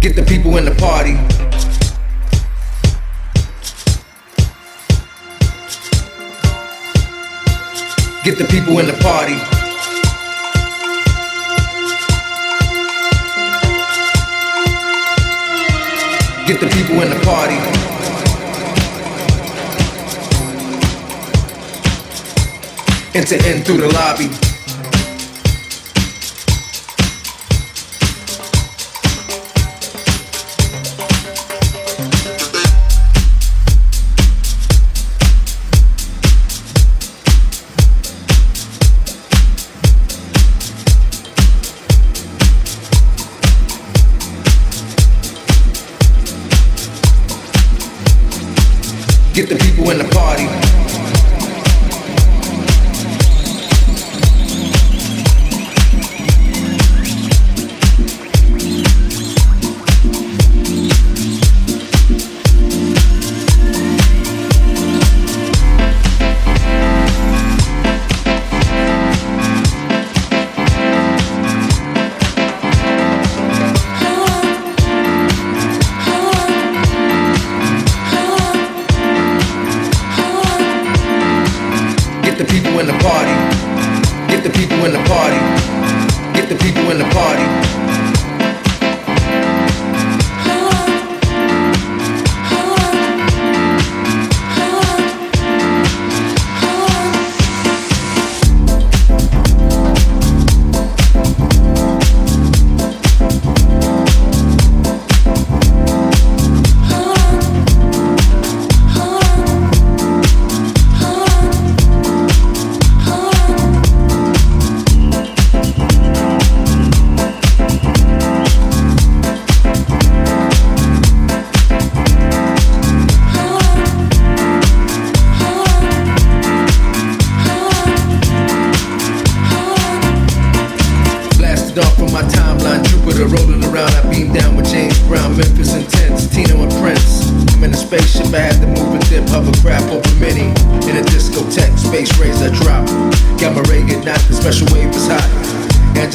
Get the people in the party. Get the people in the party. Get the people in the party. Enter in through the lobby. Get the people in the party.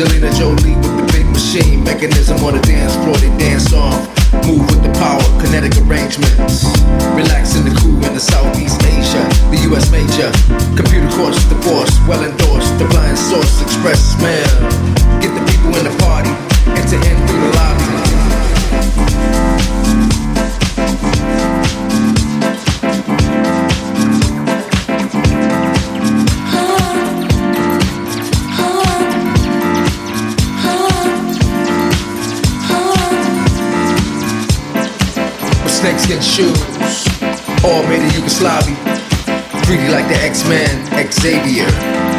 Angelina Jolie with the big machine, mechanism on the dance floor, they dance off. Move with the power, kinetic arrangements. Relax in the cool in the Southeast Asia, the US major. Computer course, the force, well endorsed. The blind source, express smell. Get the people in the party, enter in through the lobby. Snakeskin shoes, all made in Yugoslavia. Greedy like the X-Men, Xavier.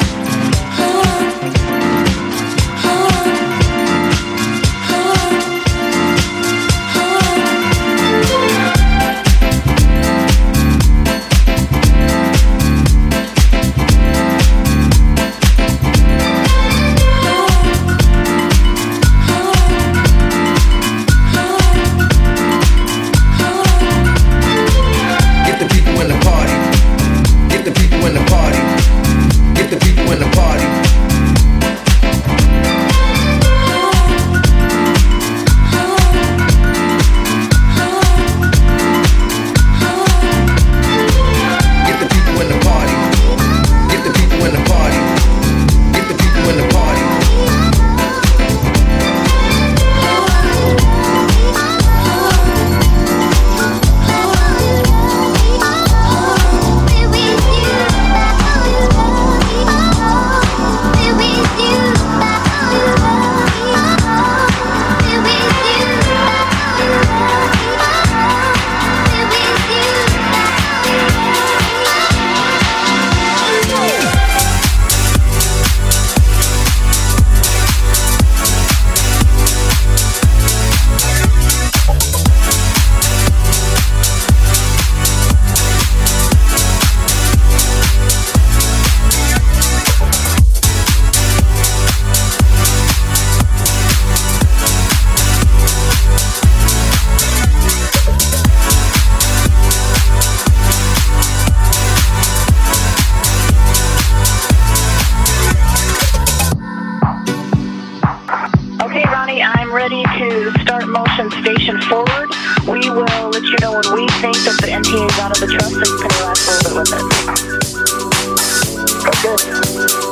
The people in the forward. We will let you know when we think that the NTA is out of the trust and you can relax a little bit I